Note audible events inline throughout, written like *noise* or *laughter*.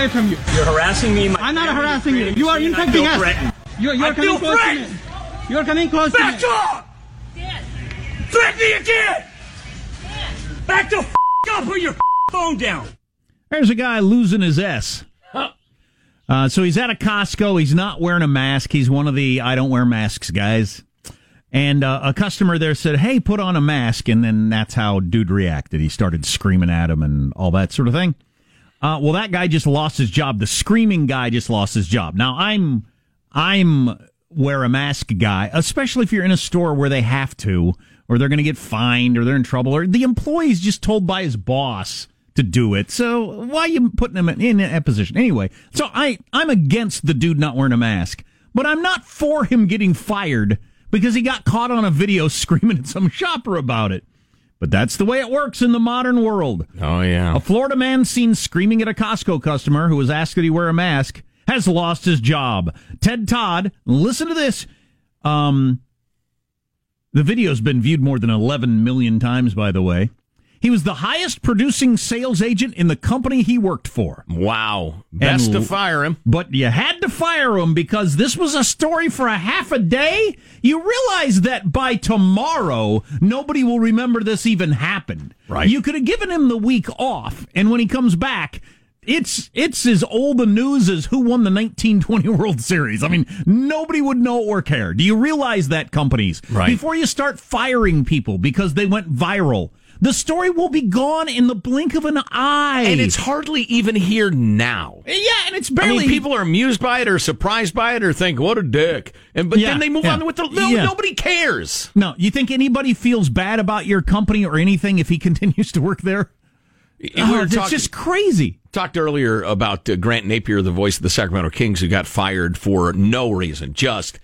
Yes, six feet away from you. You're harassing me. I'm not harassing you. You are infecting us. threatened. You, you're I coming close to threatened. me. You're coming close Back to me. off! Threaten me again! Back the f- up! Put your f- phone down! There's a guy losing his S. Uh, so he's at a Costco. He's not wearing a mask. He's one of the I don't wear masks guys. And uh, a customer there said, "Hey, put on a mask." And then that's how dude reacted. He started screaming at him and all that sort of thing. Uh, well, that guy just lost his job. The screaming guy just lost his job. Now I'm I'm wear a mask guy, especially if you're in a store where they have to, or they're going to get fined, or they're in trouble, or the employee's just told by his boss to do it. So why are you putting him in that position anyway? So I I'm against the dude not wearing a mask, but I'm not for him getting fired because he got caught on a video *laughs* screaming at some shopper about it. But that's the way it works in the modern world. Oh yeah. A Florida man seen screaming at a Costco customer who was asked that he wear a mask has lost his job. Ted Todd, listen to this. Um, the video's been viewed more than 11 million times, by the way. He was the highest producing sales agent in the company he worked for. Wow. Best And to fire him. But you had to fire him because this was a story for a half a day. You realize that by tomorrow, nobody will remember this even happened. Right. You could have given him the week off, and when he comes back, it's it's as old a news as who won the 1920 *laughs* World Series. I mean, nobody would know or care. Do you realize that companies Right. before you start firing people because they went viral? The story will be gone in the blink of an eye. And it's hardly even here now. yeah, and it's I barely mean, people are amused by it or surprised by it or think, what a dick. And but Yeah, then they move yeah. on with the no, Yeah. nobody cares. No, you think anybody feels bad about your company or anything if he *laughs* continues to work there? We Oh, it's just crazy. talked earlier about uh, Grant Napear, the voice of the Sacramento Kings, who got fired for no reason, just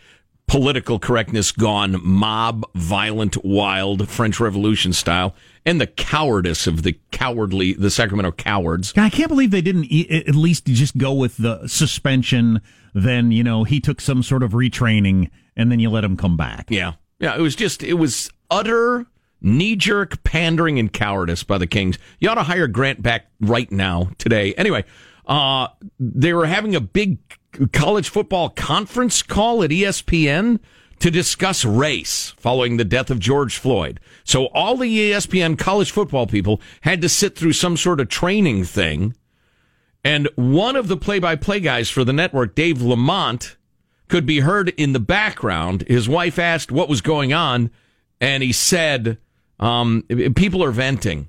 political correctness gone mob, violent, wild, French Revolution style, and the cowardice of the cowardly, the Sacramento cowards. I can't believe they didn't e- at least just go with the suspension. Then you know he took some sort of retraining, and then you let him come back. Yeah. Yeah, it was just, it was utter knee jerk pandering and cowardice by the Kings. You ought to hire Grant back right now, today. Anyway, uh, they were having a big college football conference call at ESPN to discuss race following the death of George Floyd. So all the ESPN college football people had to sit through some sort of training thing. And one of the play by play guys for the network, Dave LaMont, could be heard in the background. His wife asked what was going on, and he said, um, People are venting.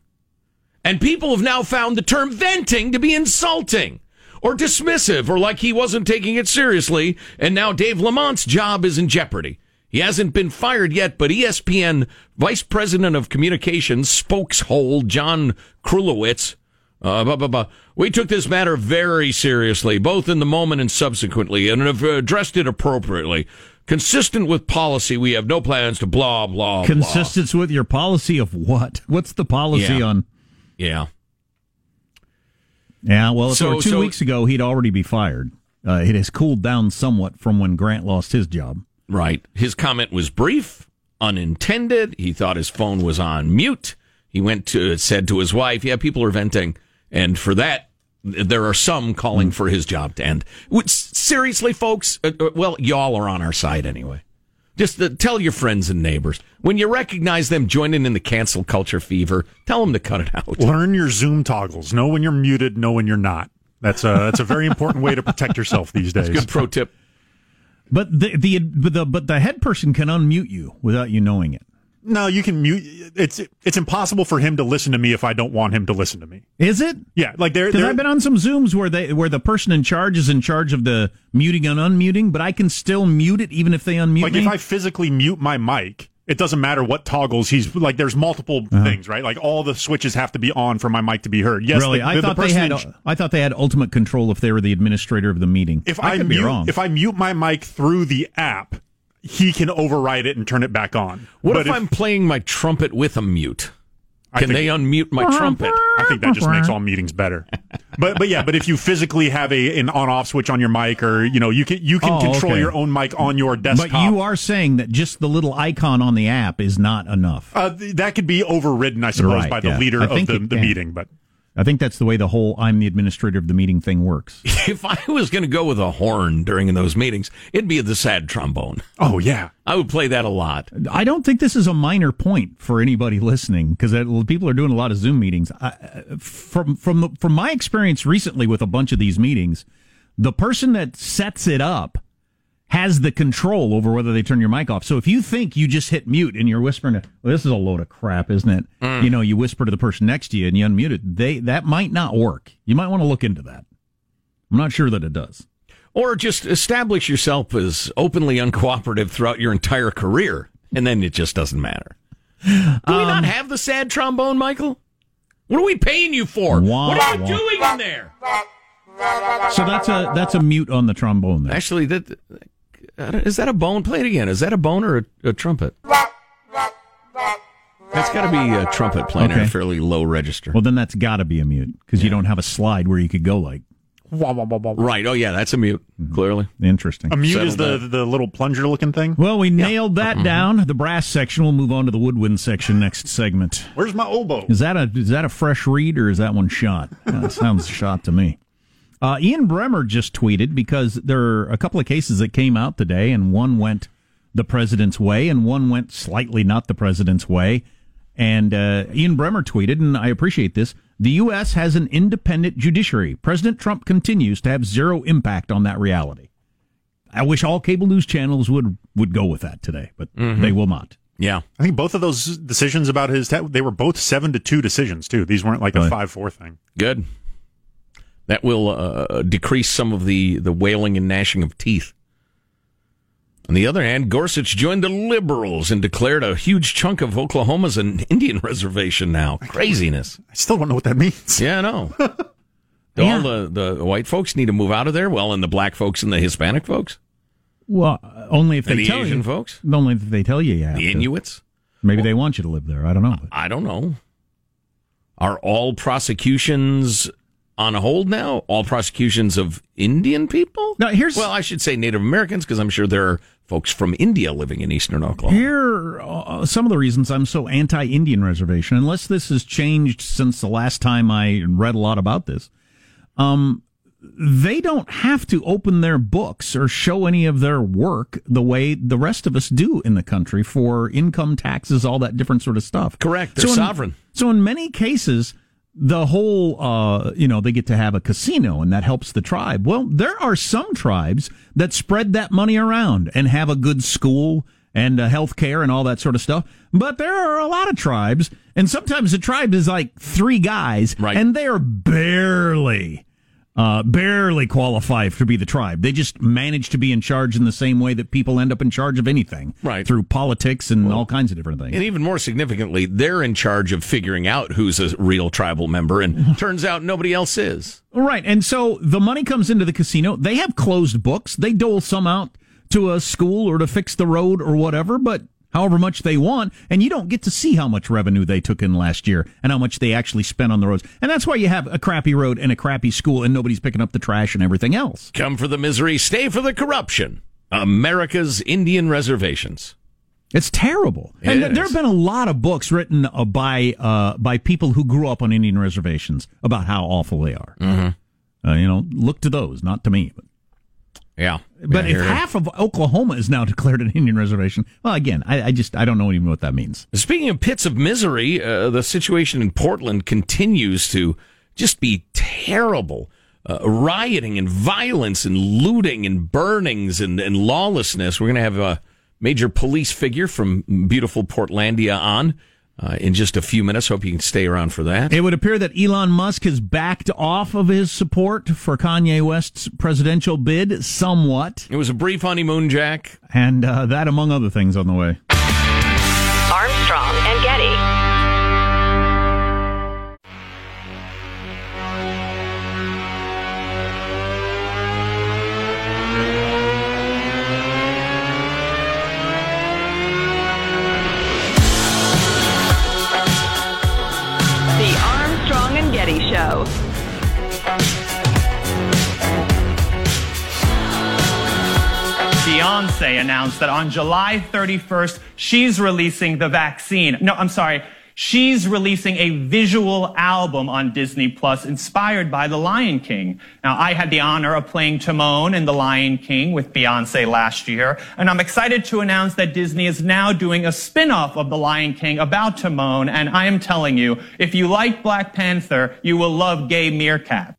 And people have now found the term venting to be insulting or dismissive or like he wasn't taking it seriously. And now Dave LaMont's job is in jeopardy. He hasn't been fired yet, but ESPN Vice President of Communications, spokeshole John Krulewitz, uh, blah, blah, blah. We took this matter very seriously, both in the moment and subsequently, and have addressed it appropriately. Consistent with policy, we have no plans to blah, blah, blah. Consistent with your policy of what? What's the policy Yeah. on? Yeah. Yeah, well, if So- it were two so- weeks ago, he'd already be fired. Uh, it has cooled down somewhat from when Grant lost his job. Right. His comment was brief, unintended. He thought his phone was on mute. He went to said to his wife, "Yeah, people are venting," and for that, there are some calling for his job to end. Which, seriously, folks, uh, uh, well, y'all are on our side anyway. Just uh, tell your friends and neighbors when you recognize them joining in the cancel culture fever. Tell them to cut it out. Learn your Zoom toggles. Know when you're muted. Know when you're not. That's a that's a very important way to protect yourself these days. Good pro tip. But the the but the but the head person can unmute you without you knowing it. No, you can mute. It's it's impossible for him to listen to me if I don't want him to listen to me. Is it? Yeah, like there. Because I've been on some Zooms where they where the person in charge is in charge of the muting and unmuting, but I can still mute it even if they unmute like me. if I physically mute my mic, it doesn't matter what toggles he's like. There's multiple uh-huh. things, right? Like all the switches have to be on for my mic to be heard. Yes, really, the- I the- the thought they had in- I thought they had ultimate control if they were the administrator of the meeting. if I, I, could mute, be wrong. if I mute my mic through the app, he can override it and turn it back on. What But if, I'm playing my trumpet with a mute? Can think- they unmute my trumpet? I think that just makes all meetings better. *laughs* But but yeah, but if you physically have a an on off switch on your mic, or you know you can you can Oh, control okay. your own mic on your desktop. but you are saying that just the little icon on the app is not enough. uh, that could be overridden, I suppose, Right, by the yeah. leader of the, the meeting. But I think that's the way the whole "I'm the administrator of the meeting" thing works. *laughs* If I was going to go with a horn during those meetings, it'd be the sad trombone. Oh yeah. I would play that a lot. I don't think this is a minor point for anybody listening because people are doing a lot of Zoom meetings. I, from from the, from my experience recently with a bunch of these meetings, the person that sets it up has the control over whether they turn your mic off. So if you think you just hit mute and you're whispering, well, this is a load of crap, isn't it? Mm. You know, you whisper to the person next to you and you unmute it. They that might not work. You might want to look into that. I'm not sure that it does. Or just establish yourself as openly uncooperative throughout your entire career, and then it just doesn't matter. Do we Um, not have the sad trombone, Michael? What are we paying you for? Wah, what are you wah. doing in there? So that's a that's a mute on the trombone there. Actually, that is that a bone? Play it again. Is that a bone or a, a trumpet? That's got to be a trumpet playing at a fairly low register. Well, then that's got to be a mute because you don't have a slide where you could go like right. Oh, yeah, that's a mute, mm-hmm. clearly. interesting. A mute Settle is the down. the little plunger looking thing. Well, we nailed that mm-hmm. down. The brass section. We'll move on to the woodwind section next segment. Where's my oboe? Is that a is that a fresh read or is that one shot? That sounds shot to me. Uh, Ian Bremmer just tweeted because there are a couple of cases that came out today, and one went the president's way, and one went slightly not the president's way. And uh, Ian Bremmer tweeted, and I appreciate this: the U.S. has an independent judiciary. President Trump continues to have zero impact on that reality. I wish all cable news channels would would go with that today, but they will not. Yeah. I think both of those decisions about his they were both seven to two decisions too. These weren't like a five four thing. Good. That will uh, decrease some of the, the wailing and gnashing of teeth. On the other hand, Gorsuch joined the liberals and declared a huge chunk of Oklahoma's an Indian *laughs* reservation now. Craziness. I still don't know what that means. Yeah, I know. *laughs* Do All the, the white folks need to move out of there? Well, and the black folks and the Hispanic folks? Well, only if they And the tell Asian you. folks? Only if they tell you you have The to. Inuits? Maybe they want you to live there. I don't know. I don't know. Are all prosecutions on hold now? All prosecutions of Indian people? Now, here's- well, I should say Native Americans because I'm sure there are folks from India living in eastern Oklahoma. Here are uh, some of the reasons I'm so anti-Indian reservation. Unless this has changed since the last time I read a lot about this, um, they don't have to open their books or show any of their work the way the rest of us do in the country for income taxes, all that different sort of stuff. Correct. They're in- sovereign. So in many cases, the whole, uh, you know, they get to have a casino and that helps the tribe. Well, there are some tribes that spread that money around and have a good school and uh, health care and all that sort of stuff. But there are a lot of tribes, and sometimes the tribe is like three guys, Right. and they are barely. Uh, barely qualify to be the tribe. They just manage to be in charge in the same way that people end up in charge of anything, Right. Through politics and all kinds of different things. And even more significantly, they're in charge of figuring out who's a real tribal member, and *laughs* turns out nobody else is. Right. And so the money comes into the casino. They have closed books. They dole some out to a school or to fix the road or whatever, but however much they want. And you don't get to see how much revenue they took in last year and how much they actually spent on the roads. And that's why you have a crappy road and a crappy school and nobody's picking up the trash and everything else. Come for the misery, stay for the corruption. America's Indian reservations. It's terrible. It and is. there have been a lot of books written uh, by uh, by people who grew up on Indian reservations about how awful they are. Mm-hmm. Uh, you know, look to those, not to me. But Yeah. But Yeah, if half of Oklahoma is now *laughs* declared an Indian reservation, well, again, I, I just I don't know even what that means. Speaking of pits of misery, uh, the situation in Portland continues to just be terrible. Uh, rioting and violence and looting and burnings and, and lawlessness. We're going to have a major police figure from beautiful Portlandia on uh, in just a few minutes. Hope you can stay around for that. It would appear that Elon Musk has backed off of his support for Kanye West's presidential bid somewhat, It was a brief honeymoon, Jack. and uh, that among other things on the way. Beyonce announced that on July 31st, she's releasing the vaccine. No, I'm sorry. She's releasing a visual album on Disney Plus inspired by The Lion King. Now, I had the honor of playing Timon in The Lion King with Beyonce last year, and I'm excited to announce that Disney is now doing a spin-off of The Lion King about Timon, and I am telling you, if you like Black Panther, you will love Gay Meerkat.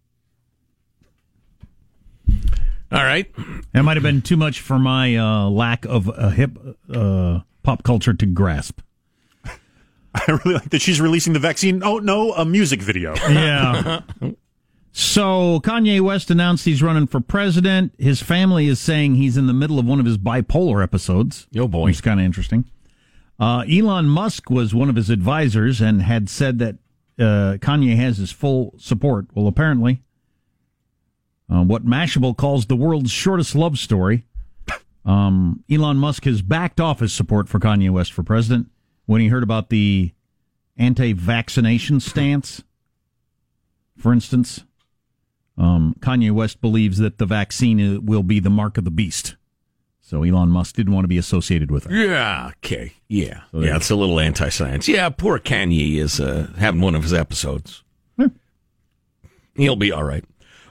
All right. That might have been too much for my uh, lack of uh, hip uh, pop culture to grasp. *laughs* I really like that she's releasing the vaccine. Oh no, a music video. *laughs* Yeah. so Kanye West announced he's running for president. His family is saying he's in the middle of one of his bipolar episodes. Yo, boy. Which is kind of interesting. Uh, Elon Musk was one of his advisors and had said that uh, Kanye has his full support. Well, apparently, uh, what Mashable calls the world's shortest love story. Um, Elon Musk has backed off his support for Kanye West for president when he heard about the anti-vaccination stance. For instance, um, Kanye West believes that the vaccine uh, will be the mark of the beast. So Elon Musk didn't want to be associated with it. Yeah. Okay. Yeah. yeah. It's a little anti-science. Yeah. Poor Kanye is uh, having one of his episodes. He'll be all right.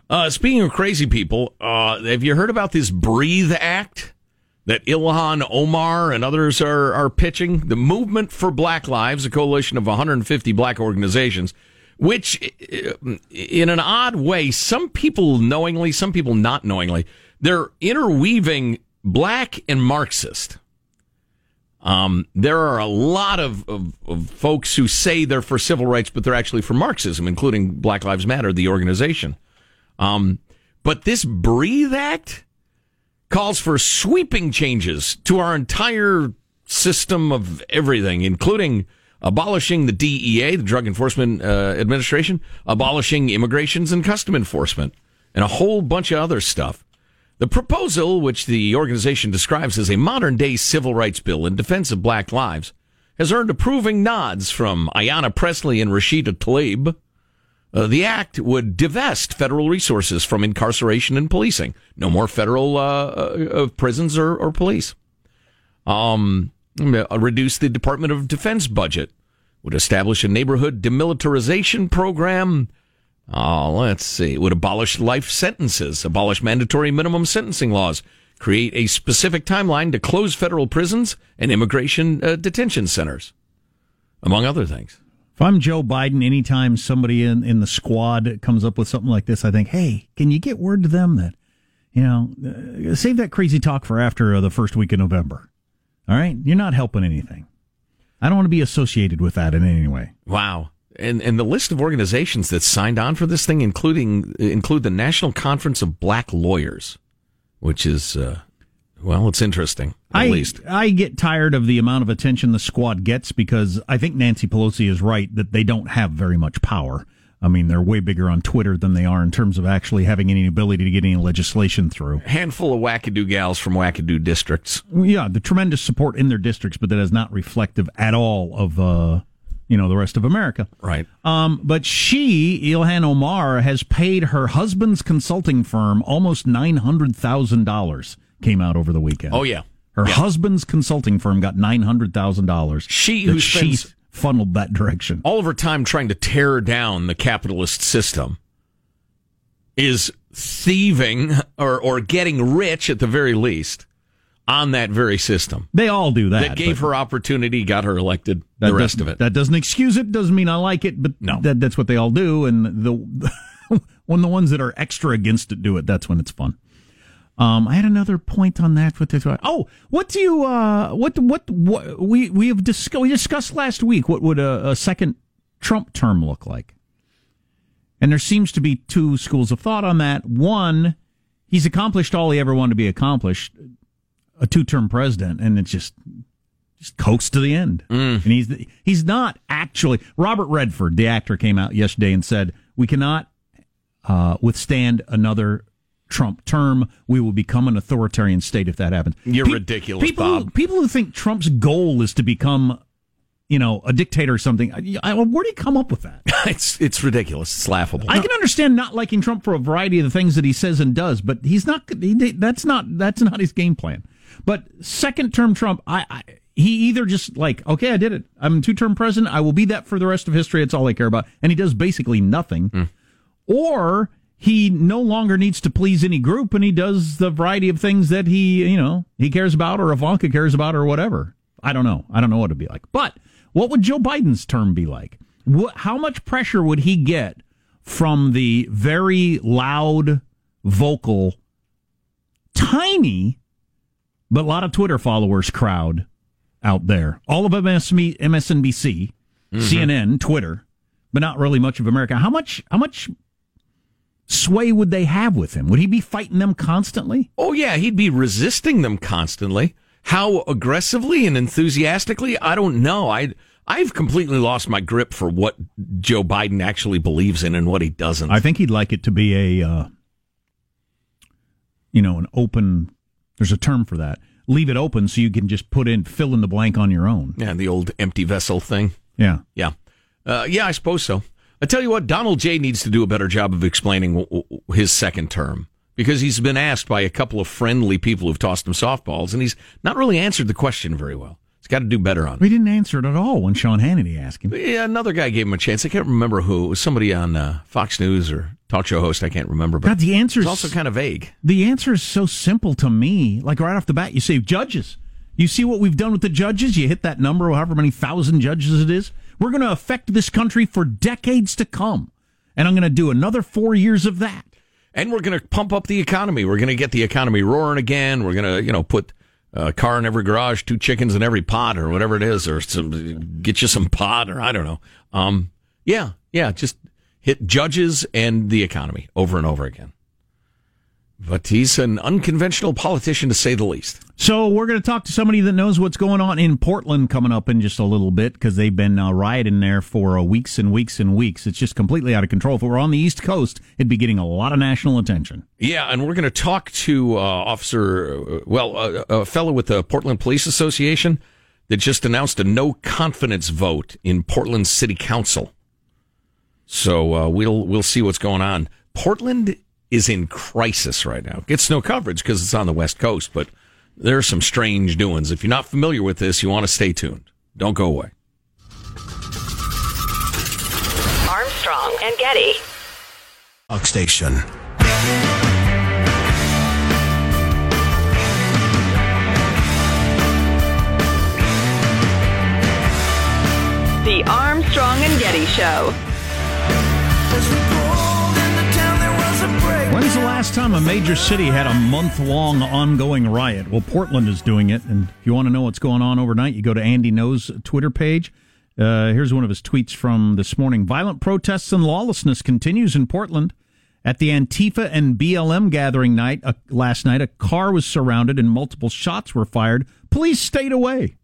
Uh, speaking of crazy people, uh, have you heard about this Breathe Act that Ilhan Omar and others are, are pitching? The Movement for Black Lives, a coalition of 150 black organizations, which, in an odd way, some people knowingly, some people not knowingly, they're interweaving black and Marxist. Um, there are a lot of, of, of folks who say they're for civil rights, but they're actually for Marxism, including Black Lives Matter, the organization. Um, but this Breathe Act calls for sweeping changes to our entire system of everything, including abolishing the DEA, the Drug Enforcement uh, Administration, abolishing immigrations and custom enforcement, and a whole bunch of other stuff. The proposal, which the organization describes as a modern day civil rights bill in defense of black lives, has earned approving nods from Ayanna Pressley and Rashida Tlaib. Uh, the act would divest federal resources from incarceration and policing. No more federal uh, uh, prisons or, or police. Um, uh, reduce the Department of Defense budget. Would establish a neighborhood demilitarization program. Uh, let's see. Would abolish life sentences, abolish mandatory minimum sentencing laws, create a specific timeline to close federal prisons and immigration uh, detention centers, among other things. If I'm Joe Biden, anytime somebody in, in the squad comes up with something like this, I think, hey, can you get word to them that, you know, uh, save that crazy talk for after uh, the first week of November. All right? You're not helping anything. I don't want to be associated with that in any way. Wow. And and the list of organizations that signed on for this thing, including include the National Conference of Black Lawyers, which is uh, well, it's interesting I, least. I get tired of the amount of attention the squad gets because I think Nancy Pelosi is right that they don't have very much power. I mean, they're way bigger on Twitter than they are in terms of actually having any ability to get any legislation through. Handful of wackadoo gals from wackadoo districts. Yeah, the tremendous support in their districts, but that is not reflective at all of uh, you know the rest of America. Right. Um, but she, Ilhan Omar, has paid her husband's consulting firm almost nine hundred thousand dollars. Came out over the weekend. Oh yeah. Her Yeah. husband's consulting firm got nine hundred thousand dollars. She who she funneled that direction. all of her time trying to tear down the capitalist system is thieving or, or getting rich at the very least on that very system They all do that. that gave her opportunity, got her elected. The rest of it. That doesn't excuse it. Doesn't mean I like it, but No. that, that's what they all do. And the *laughs* when the ones that are extra against it do it, that's when it's fun. Um, I had another point on that. What this? Oh, what do you? Uh, what what what we we have discussed? We discussed last week. What would a, a second Trump term look like? And there seems to be two schools of thought on that. One, he's accomplished all he ever wanted to be accomplished, a two-term president, and it's just just coast to the end. And he's he's not actually. Robert Redford, the actor, came out yesterday and said we cannot uh, withstand another Trump term. We will become an authoritarian state if that happens. You're ridiculous, people, Bob. People who think Trump's goal is to become, you know, a dictator or something. I, where do you come up with that? *laughs* it's it's ridiculous. It's laughable. I can understand not liking Trump for a variety of the things that he says and does, but he's not. He, that's not. That's not his game plan. But second term Trump, I, I he either just like, okay, I did it. I'm two term president. I will be that for the rest of history. It's all I care about. And he does basically nothing. Mm. Or he no longer needs to please any group and he does the variety of things that he, you know, he cares about or Ivanka cares about or whatever. I don't know. I don't know what it'd be like. But what would Joe Biden's term be like? What, how much pressure would he get from the very loud, vocal, tiny, but a lot of Twitter followers crowd out there? All of MSNBC, MSNBC mm-hmm. CNN, Twitter, but not really much of America. How much? How much sway would they have with him? Would he be fighting them constantly? Oh yeah, he'd be resisting them constantly. How aggressively and enthusiastically, I don't know. I I've completely lost my grip for what Joe Biden actually believes in and what he doesn't. I think he'd like it to be a, uh, you know, an open. There's a term for that. Leave it open so you can just put in fill in the blank on your own. yeah, the old empty vessel thing. Yeah. Yeah. Uh, yeah, I suppose so. I tell you what, Donald J needs to do a better job of explaining his second term because he's been asked by a couple of friendly people who've tossed him softballs, and he's not really answered the question very well. He's got to do better on it. We didn't answer it at all when Sean Hannity asked him. Yeah, another guy gave him a chance. I can't remember who. It was somebody on uh, Fox News or talk show host. I can't remember. But God, the answer is also kind of vague. the answer is so simple to me. Like right off the bat, you say judges. You see what we've done with the judges. You hit that number, however many thousand judges it is. We're going to affect this country for decades to come, and I'm going to do another four years of that. And we're going to pump up the economy. We're going to get the economy roaring again. We're going to, you know, put a car in every garage, two chickens in every pot, or whatever it is, or some get you some pot, or I don't know. Um, yeah, yeah, just hit judges and the economy over and over again. But he's an unconventional politician, to say the least. So we're going to talk to somebody that knows what's going on in Portland coming up in just a little bit because they've been uh, rioting there for uh, weeks and weeks and weeks. It's just completely out of control. If it were on the East Coast, it'd be getting a lot of national attention. Yeah, and we're going to talk to uh, Officer, uh, well, uh, a fellow with the Portland Police Association that just announced a no confidence vote in Portland City Council. So uh, we'll we'll see what's going on. Portland is in crisis right now. Gets no coverage because it's on the West Coast, but there are some strange doings. If you're not familiar with this, you want to stay tuned. Don't go away. Armstrong and Getty. Rock Station. The Armstrong and Getty Show. The last time a major city had a month long ongoing riot? Well, Portland is doing it. And if you want to know what's going on overnight, you go to Andy Ngo's Twitter page. Uh, here's one of his tweets from this morning. Violent protests and lawlessness continues in Portland. At the Antifa and BLM gathering night uh, last night, a car was surrounded and multiple shots were fired. Police stayed away.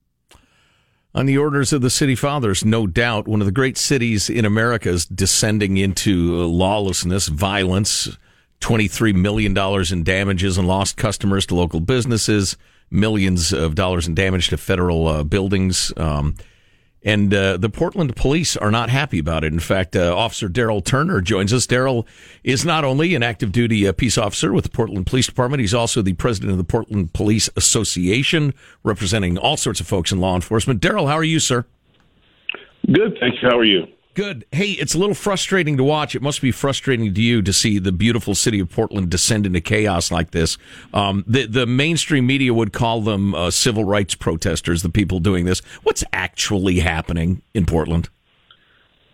On the orders of the city fathers, no doubt, one of the great cities in America is descending into uh, lawlessness, violence. $23 million in damages and lost customers to local businesses, millions of dollars in damage to federal uh, buildings. Um, and uh, the Portland police are not happy about it. In fact, uh, Officer Daryl Turner joins us. Daryl is not only an active duty uh, peace officer with the Portland Police Department, he's also the president of the Portland Police Association, representing all sorts of folks in law enforcement. Daryl, how are you, sir? Good, thank you. How are you? Good. Hey, it's a little frustrating to watch. It must be frustrating to you to see the beautiful city of Portland descend into chaos like this. Um, the the mainstream media would call them uh, civil rights protesters. The people doing this. What's actually happening in Portland?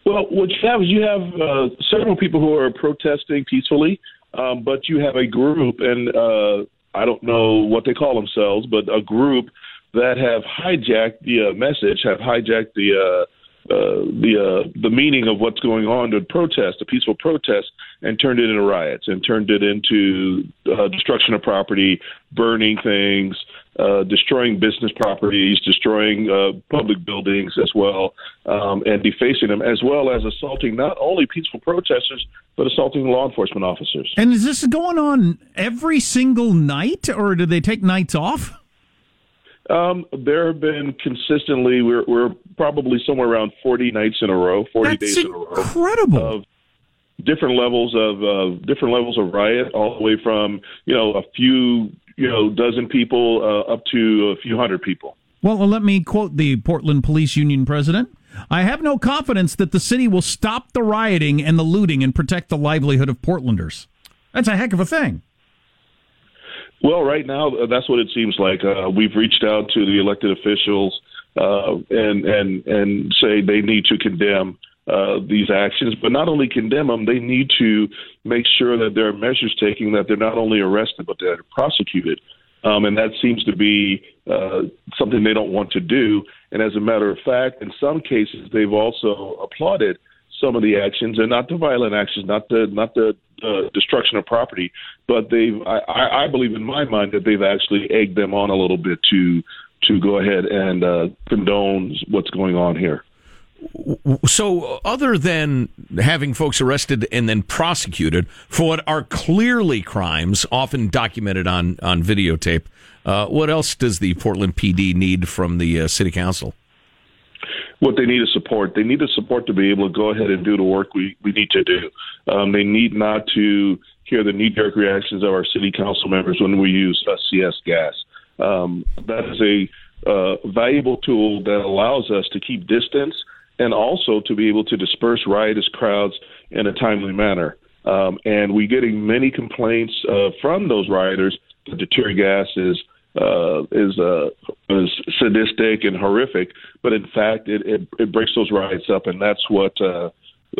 Well, what you have is you have uh, several people who are protesting peacefully, um, but you have a group, and uh, I don't know what they call themselves, but a group that have hijacked the uh, message, have hijacked the uh, the uh, the meaning of what's going on to protest, a peaceful protest, and turned it into riots and turned it into uh, destruction of property, burning things, uh, destroying business properties, destroying uh, public buildings as well, um, and defacing them, as well as assaulting not only peaceful protesters but assaulting law enforcement officers. And is this going on every single night, or do they take nights off? Um, there have been consistently we're we're probably somewhere around forty nights in a row, forty That's days in a row incredible. of different levels of uh, different levels of riot, all the way from you know a few you know dozen people uh, up to a few hundred people. Well, let me quote the Portland Police Union president. I have no confidence that the city will stop the rioting and the looting and protect the livelihood of Portlanders. That's a heck of a thing. Well, right now, that's what it seems like. Uh, we've reached out to the elected officials uh, and and and say they need to condemn uh, these actions, but not only condemn them, they need to make sure that there are measures taken that they're not only arrested but they're prosecuted. Um, and that seems to be uh, something they don't want to do. And as a matter of fact, in some cases, they've also applauded some of the actions, and not the violent actions, not the not the uh, destruction of property, but they've. I, I believe in my mind that they've actually egged them on a little bit to to go ahead and uh, condone what's going on here. So, other than having folks arrested and then prosecuted for what are clearly crimes, often documented on on videotape, uh, what else does the Portland PD need from the uh, city council? What they need is support. They need the support to be able to go ahead and do the work we, we need to do. Um, they need not to hear the knee jerk reactions of our city council members when we use uh, CS gas. Um, that is a uh, valuable tool that allows us to keep distance and also to be able to disperse riotous crowds in a timely manner. Um, and we're getting many complaints uh, from those rioters that the tear gas is uh, is uh, is sadistic and horrific, but in fact, it, it, it breaks those riots up, and that's what. Uh,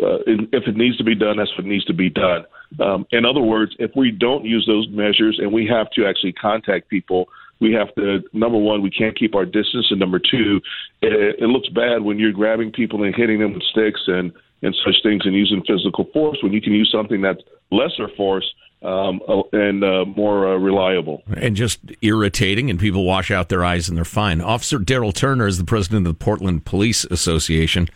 uh, if it needs to be done, that's what needs to be done. Um, in other words, if we don't use those measures and we have to actually contact people we have to number one we can't keep our distance and number two it, it looks bad when you're grabbing people and hitting them with sticks and and such things and using physical force when you can use something that's lesser force um, uh, and uh, more uh, reliable. And just irritating, and people wash out their eyes and they're fine. Officer Daryl Turner is the president of the Portland Police Association.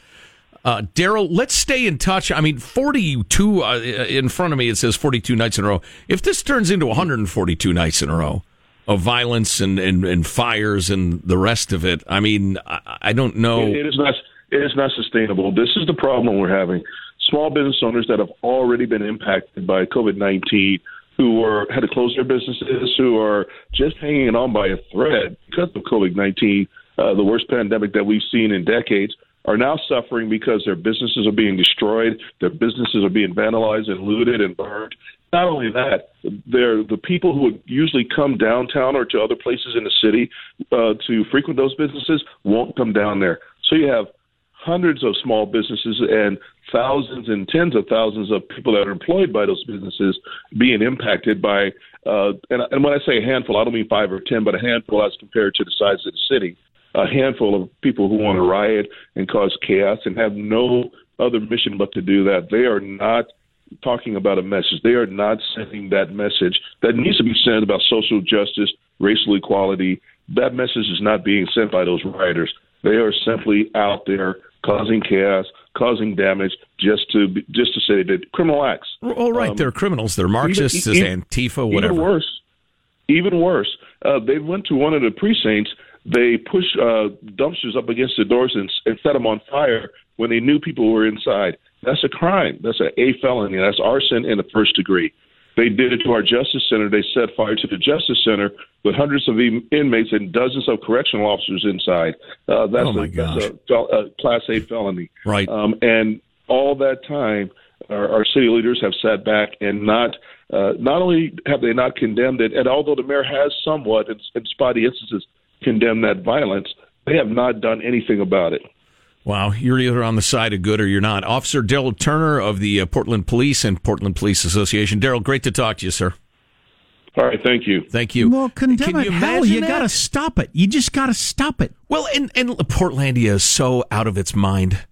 Uh, Daryl, let's stay in touch. I mean, 42 uh, in front of me, it says 42 nights in a row. If this turns into 142 nights in a row, of violence and, and, and fires and the rest of it. I mean, I, I don't know. It, it is not. It is not sustainable. This is the problem we're having. Small business owners that have already been impacted by COVID nineteen, who are had to close their businesses, who are just hanging on by a thread because of COVID nineteen, uh, the worst pandemic that we've seen in decades, are now suffering because their businesses are being destroyed, their businesses are being vandalized and looted and burned, not only that, they're the people who would usually come downtown or to other places in the city uh, to frequent those businesses won't come down there. So you have hundreds of small businesses and thousands and tens of thousands of people that are employed by those businesses being impacted by uh, and, and when I say a handful, I don't mean five or ten, but a handful as compared to the size of the city. A handful of people who want to riot and cause chaos and have no other mission but to do that. They are not talking about a message. They are not sending that message that needs to be sent about social justice, racial equality. That message is not being sent by those rioters. They are simply out there causing chaos, causing damage, just to just to say that criminal acts. All right, um, they're criminals. They're Marxists, even, Antifa, whatever. Even worse, even worse. Uh, they went to one of the precincts. They pushed uh, dumpsters up against the doors and, and set them on fire when they knew people were inside. That's a crime. That's a A felony. That's arson in the first degree. They did it to our Justice Center. They set fire to the Justice Center with hundreds of inmates and dozens of correctional officers inside. Uh, that's, oh a, that's a, a, Class A felony. Right. Um, and all that time, our, our, city leaders have sat back and not uh, not only have they not condemned it, and although the mayor has somewhat, in, in spotty instances, condemned that violence, they have not done anything about it. Wow, you're either on the side of good or you're not. Officer Daryl Turner of the uh, Portland Police and Portland Police Association. Daryl, great to talk to you, sir. All right, thank you. Thank you. Well, condemn Can it. you Hell, you got to stop it. You just got to stop it. Well, and, and Portlandia is so out of its mind.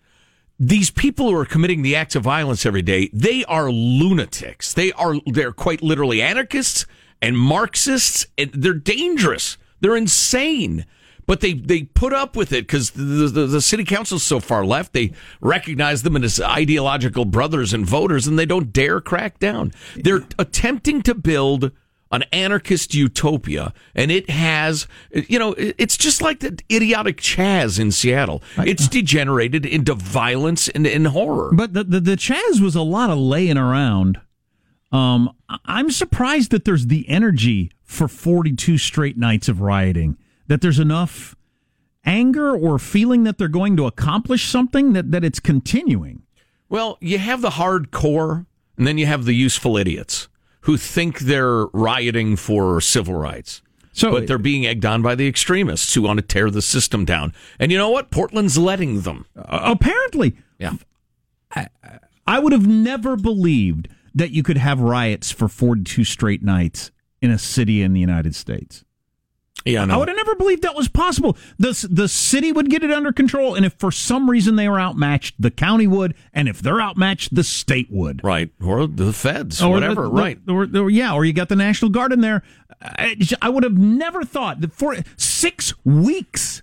These people who are committing the acts of violence every day, they are lunatics. They are they're quite literally anarchists and Marxists, and they're dangerous. They're insane but they they put up with it because the, the, the city council's so far left. They recognize them as ideological brothers and voters, and they don't dare crack down. They're attempting to build an anarchist utopia, and it has, you know, it's just like the idiotic Chaz in Seattle. It's degenerated into violence and, and horror. But the, the, the Chaz was a lot of laying around Um, I'm surprised that there's the energy for 42 straight nights of rioting. That there's enough anger or feeling that they're going to accomplish something that, that it's continuing. Well, you have the hardcore, and then you have the useful idiots who think they're rioting for civil rights. So- but they're being egged on by the extremists who want to tear the system down. And you know what? Portland's letting them. Uh, apparently, Yeah. I would have never believed that you could have riots for 42 straight nights in a city in the United States. Yeah, I would have never believed that was possible. The, the city would get it under control, and if for some reason they were outmatched, the county would, and if they're outmatched, the state would. Right. Or the feds, Or whatever. the- the- right. Or, or- yeah, or you got the National Guard in there. I, I would have never thought that for six weeks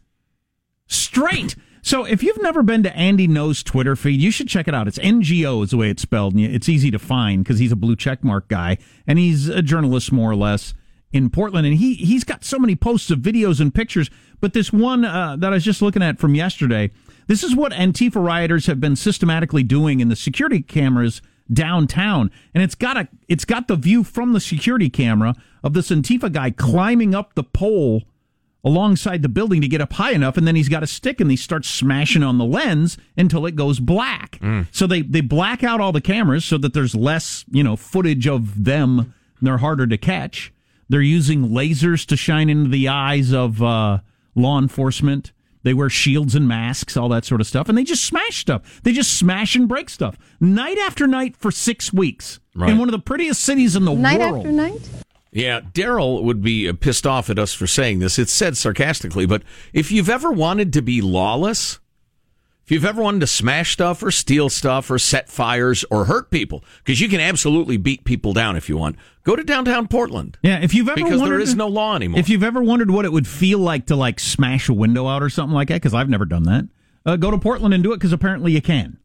straight. So if you've never been to Andy Ngo's Twitter feed, you should check it out. It's NGO is the way it's spelled, and it's easy to find because he's a blue checkmark guy and he's a journalist more or less in Portland. And he he's got so many posts of videos and pictures. But this one uh, that I was just looking at from yesterday, this is what Antifa rioters have been systematically doing in the security cameras downtown and it's got a it's got the view from the security camera of this Antifa guy climbing up the pole alongside the building to get up high enough and then he's got a stick and he starts smashing on the lens until it goes black so they they black out all the cameras so that there's less you know footage of them and they're harder to catch they're using lasers to shine into the eyes of uh, law enforcement they wear shields and masks all that sort of stuff and they just smash stuff they just smash and break stuff night after night for six weeks Right. in one of the prettiest cities in the Night world Night after night? Yeah, Daryl would be uh, pissed off at us for saying this. It's said sarcastically, but if you've ever wanted to be lawless, if you've ever wanted to smash stuff or steal stuff or set fires or hurt people, because you can absolutely beat people down if you want, go to downtown Portland. Yeah, if you've ever because wondered, there is no law anymore. If you've ever wondered what it would feel like to like smash a window out or something like that, because I've never done that, uh, go to Portland and do it because apparently you can.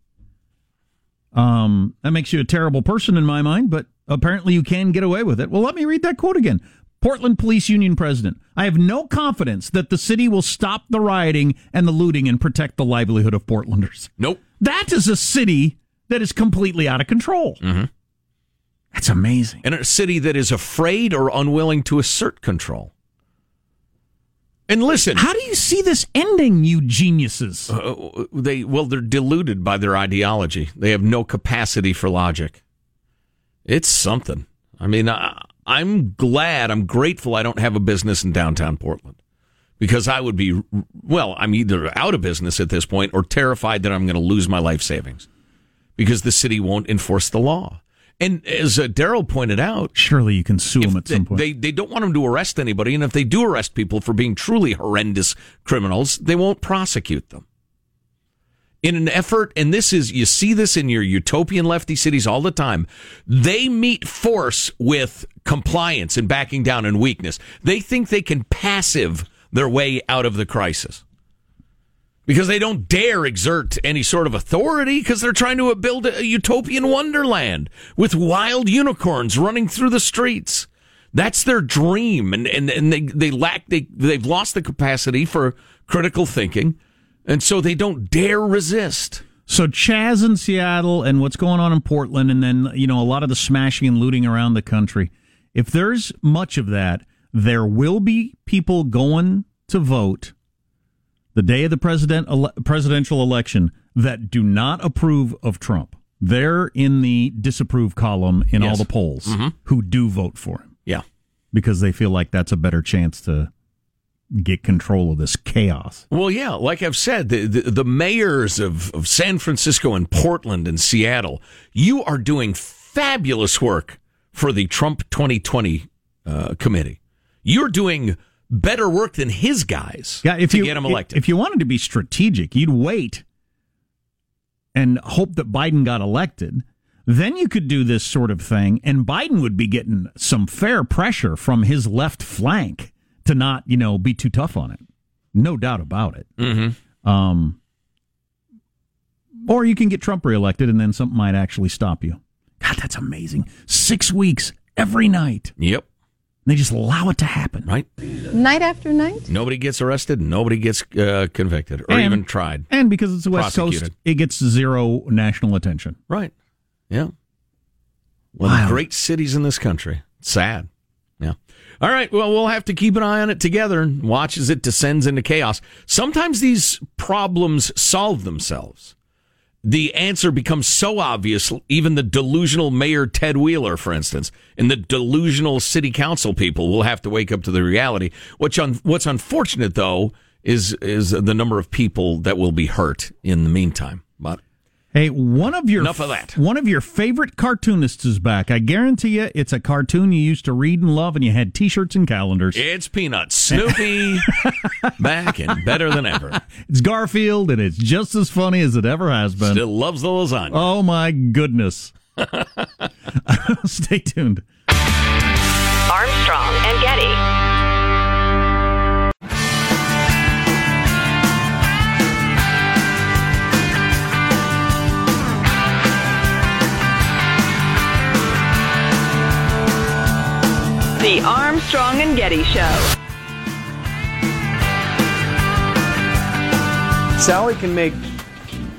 Um, that makes you a terrible person in my mind, but apparently you can get away with it. Well, let me read that quote again. Portland Police Union president. I have no confidence that the city will stop the rioting and the looting and protect the livelihood of Portlanders. nope. That is a city that is completely out of control. Mm-hmm. That's amazing. And a city that is afraid or unwilling to assert control. And listen, How do you see this ending, you geniuses? uh, they well, they're deluded by their ideology. They have no capacity for logic. It's something. I mean, I, I'm glad, I'm grateful I don't have a business in downtown Portland because I would be, well, I'm either out of business at this point or terrified that I'm going to lose my life savings because the city won't enforce the law. And as uh, Daryl pointed out, Surely you can sue them at they, some point. they they don't want them to arrest anybody, and if they do arrest people for being truly horrendous criminals, they won't prosecute them. In an effort, and this is you see this in your utopian lefty cities all the time, they meet force with compliance and backing down and weakness. They think they can passive their way out of the crisis because they don't dare exert any sort of authority because they're trying to build a utopian wonderland with wild unicorns running through the streets. That's their dream, and and, and they, they lack they they've lost the capacity for critical thinking, and so they don't dare resist. so Chaz in Seattle and what's going on in Portland, and then you know a lot of the smashing and looting around the country. If there's much of that, there will be people going to vote the day of the president ele- presidential election that do not approve of Trump. They're in the disapprove column in all the polls mm-hmm. who do vote for him Yeah, because they feel like that's a better chance to get control of this chaos. Well, yeah, like I've said, the, the, the mayors of, of San Francisco and Portland and Seattle, you are doing fabulous work for the Trump 2020 uh, committee. You're doing better work than his guys Yeah, if to you get him elected. If you wanted to be strategic, you'd wait and hope that Biden got elected. Then you could do this sort of thing, and Biden would be getting some fair pressure from his left flank to not, you know, be too tough on it. No doubt about it. mm-hmm. Um, or you can get Trump reelected, and then something might actually stop you. God, that's amazing. Six weeks every night. Yep, They just allow it to happen. right. Night after night? Nobody gets arrested. Nobody gets uh, convicted or And- even tried. And because it's the West Coast, it gets zero national attention. Right. Yeah. One of the great cities in this country. Sad. All right. Well, we'll have to keep an eye on it together and watch as it descends into chaos. Sometimes these problems solve themselves. The answer becomes so obvious, even the delusional mayor Ted Wheeler, for instance, and the delusional city council people will have to wake up to the reality. What's, un- what's unfortunate, though, is is the number of people that will be hurt in the meantime. But Hey, one of your Enough of that. One of your favorite cartoonists is back. I guarantee you, it's a cartoon you used to read and love, and you had T-shirts and calendars. it's Peanuts, Snoopy, *laughs* back and better than ever. It's Garfield, and it's just as funny as it ever has been. Still loves the lasagna. Oh my goodness! *laughs* Stay tuned. Armstrong and Getty. The Armstrong and Getty Show. Sally can make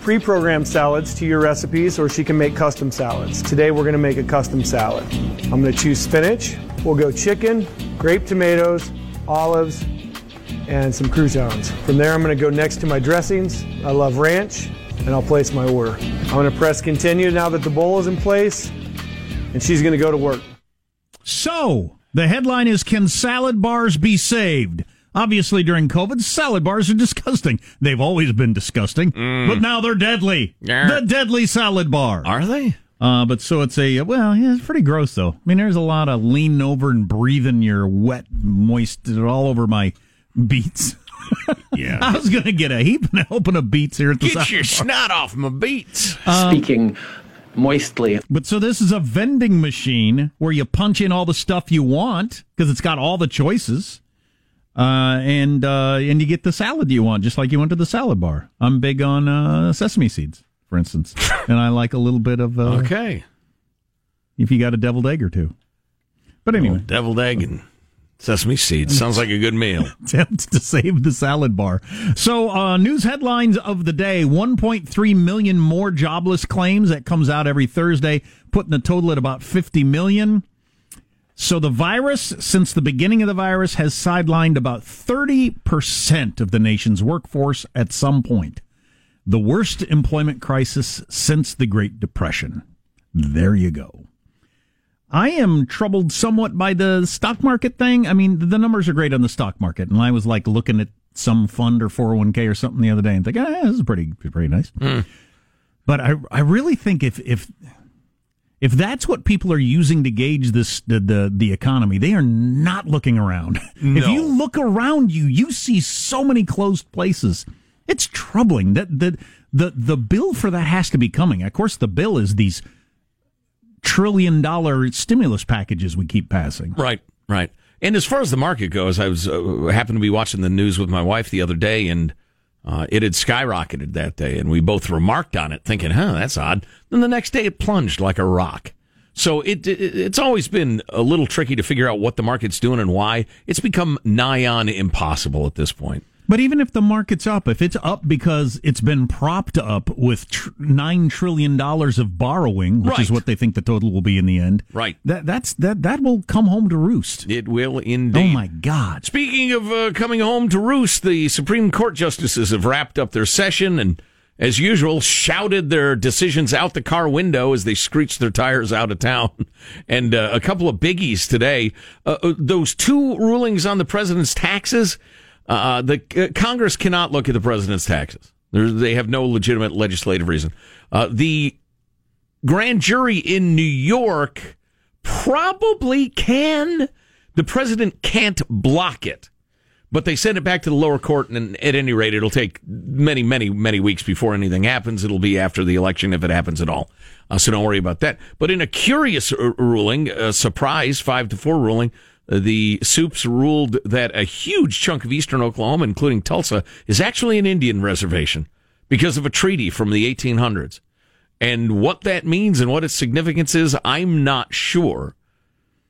pre-programmed salads to your recipes or she can make custom salads. Today we're going to make a custom salad. I'm going to choose spinach. We'll go chicken, grape tomatoes, olives, and some croutons. From there I'm going to go next to my dressings. I love ranch and I'll place my order. I'm going to press continue now that the bowl is in place and she's going to go to work. So the headline is: Can salad bars be saved? Obviously, during COVID, salad bars are *laughs* disgusting. They've always been disgusting, but now they're deadly. Yeah. The deadly salad bar. Are they? Uh, but so it's a well, yeah, it's pretty gross though. I mean, there's a lot of leaning over and breathing your wet, moist all over my beets. *laughs* Yeah. I was gonna get a heap and open of beets here at the Get salad your bar. snot off my beets. Speaking moistly. But so this is a vending machine where you punch in all the stuff you want because it's got all the choices, uh, and uh, and you get the salad you want, just like you went to the salad bar. I'm big on uh, sesame seeds, for instance, *laughs* and I like a little bit of uh, okay. if you got a deviled egg or two. But anyway, Deviled egg and sesame seeds. Sounds like a good meal. *laughs* attempt to save the salad bar. So, uh, news headlines of the day 1.3 million more jobless claims. That comes out every Thursday, putting the total at about 50 million. So, the virus, since the beginning of the virus, has sidelined about 30% of the nation's workforce at some point. The worst employment crisis since the Great Depression. There you go. I am troubled somewhat by the stock market thing. I mean, the numbers are great on the stock market, and I was like looking at some fund or 401k or something the other day and think, ah, this is pretty pretty nice. But I I really think if if if that's what people are using to gauge this the the, the economy, they are not looking around. *laughs* If you look around you, you see so many closed places. It's troubling that the the the bill for that has to be coming. Of course, the bill is these trillion dollar stimulus packages we keep passing. Right, right. And as far as the market goes, I was uh, happened to be watching the news with my wife the other day, and uh, it had skyrocketed that day, and we both remarked on it, thinking, "Huh, that's odd." Then the next day, it plunged like a rock. So it, it it's always been a little tricky to figure out what the market's doing and why. It's become nigh on impossible at this point. But even if the market's up, if it's up because it's been propped up with tr- nine trillion dollars of borrowing, which is what they think the total will be in the end, Right. That that's that that will come home to roost. It will indeed. Oh my God! Speaking of uh, coming home to roost, the Supreme Court justices have wrapped up their session and, as usual, shouted their decisions out the car window as they screeched their tires out of town. *laughs* And uh, a couple of biggies today. Uh, uh, those two rulings on the president's taxes. Uh, the uh, Congress cannot look at the president's taxes. There's, they have no legitimate legislative reason. Uh, the grand jury in New York probably can. The president can't block it, but they send it back to the lower court, and at any rate, it'll take many, many, many weeks before anything happens. It'll be after the election if it happens at all. Uh, so don't worry about that. But in a curious uh, ruling, a surprise five to four ruling, uh, the Supes ruled that a huge chunk of eastern Oklahoma, including Tulsa, is actually an Indian reservation because of a treaty from the 1800s. And what that means and what its significance is, I'm not sure.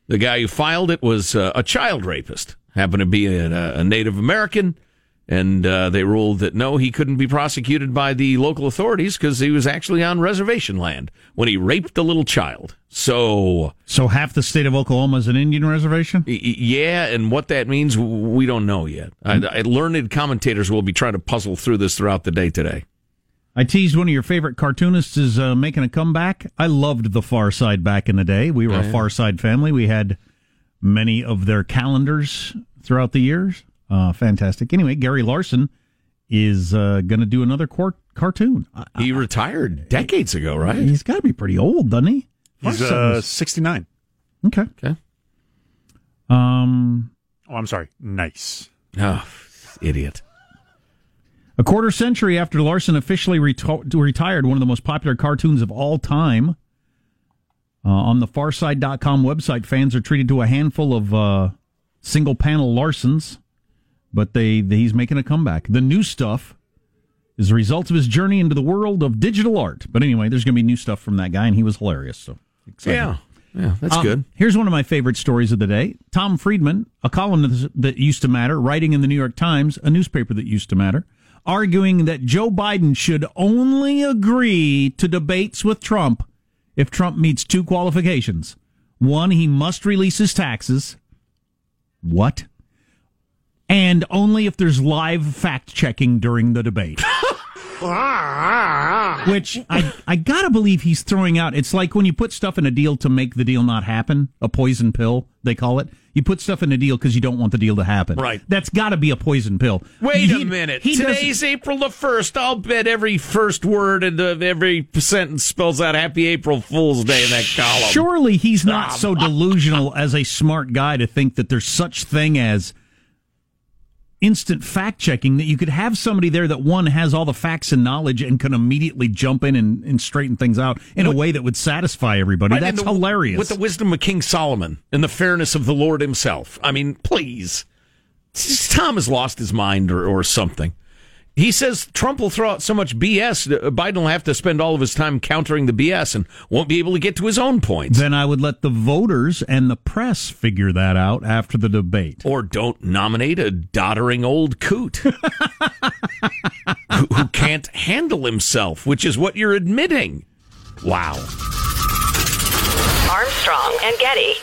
The guy who filed it was uh, a child rapist, happened to be a, a Native American, And uh, they ruled that no, he couldn't be prosecuted by the local authorities because he was actually on reservation land when he raped a little child. So, So half the state of Oklahoma is an Indian reservation? y- yeah, and what that means, we don't know yet. I, I, learned commentators will be trying to puzzle through this throughout the day today. I teased one of your favorite cartoonists is uh, making a comeback. I loved the Far Side back in the day. We were Oh, a. Far Side family. We had many of their calendars throughout the years. Uh, fantastic. Anyway, Gary Larson is uh, going to do another cor- cartoon. Uh, He retired decades ago, right? he's got to be pretty old, doesn't he? He's uh, 69. okay. Okay. Um, Oh, I'm sorry. Nice. Oh, idiot. A quarter century after Larson officially reto- retired, one of the most popular cartoons of all time. Uh, on the farside.com website, fans are treated to a handful of uh, single panel Larsons, but they, they he's making a comeback. The new stuff is a result of his journey into the world of digital art. But anyway, there's going to be new stuff from that guy, and he was hilarious. So. Yeah. Yeah, that's Um, good. Here's one of my favorite stories of the day. Tom Friedman, a columnist that used to matter, writing in the New York Times, a newspaper that used to matter, arguing that Joe Biden should only agree to debates with Trump if Trump meets two qualifications. One, he must release his taxes. What? And only if there's live fact checking during the debate. *laughs* Which I, I gotta believe he's throwing out. It's like when you put stuff in a deal to make the deal not happen, a poison pill, they call it. You put stuff in a deal because you don't want the deal to happen. Right. That's gotta be a poison pill. Wait He- a minute. Today's April the 1st. I'll bet every first word and every sentence spells out Happy April Fool's Day in that column. Surely he's not ah, so delusional as a smart guy to think that there's such thing as instant fact checking that you could have somebody there that one has all the facts and knowledge and can immediately jump in and, and straighten things out in a way that would satisfy everybody. That's the- hilarious. With the wisdom of King Solomon and the fairness of the Lord himself. I mean, please. Tom has lost his mind or, or something. He says Trump will throw out so much BS, that uh, Biden will have to spend all of his time countering the BS and won't be able to get to his own points. then I would let the voters and the press figure that out after the debate. Or don't nominate a doddering old coot who, who can't handle himself, which is what you're admitting. Wow. Armstrong and Getty.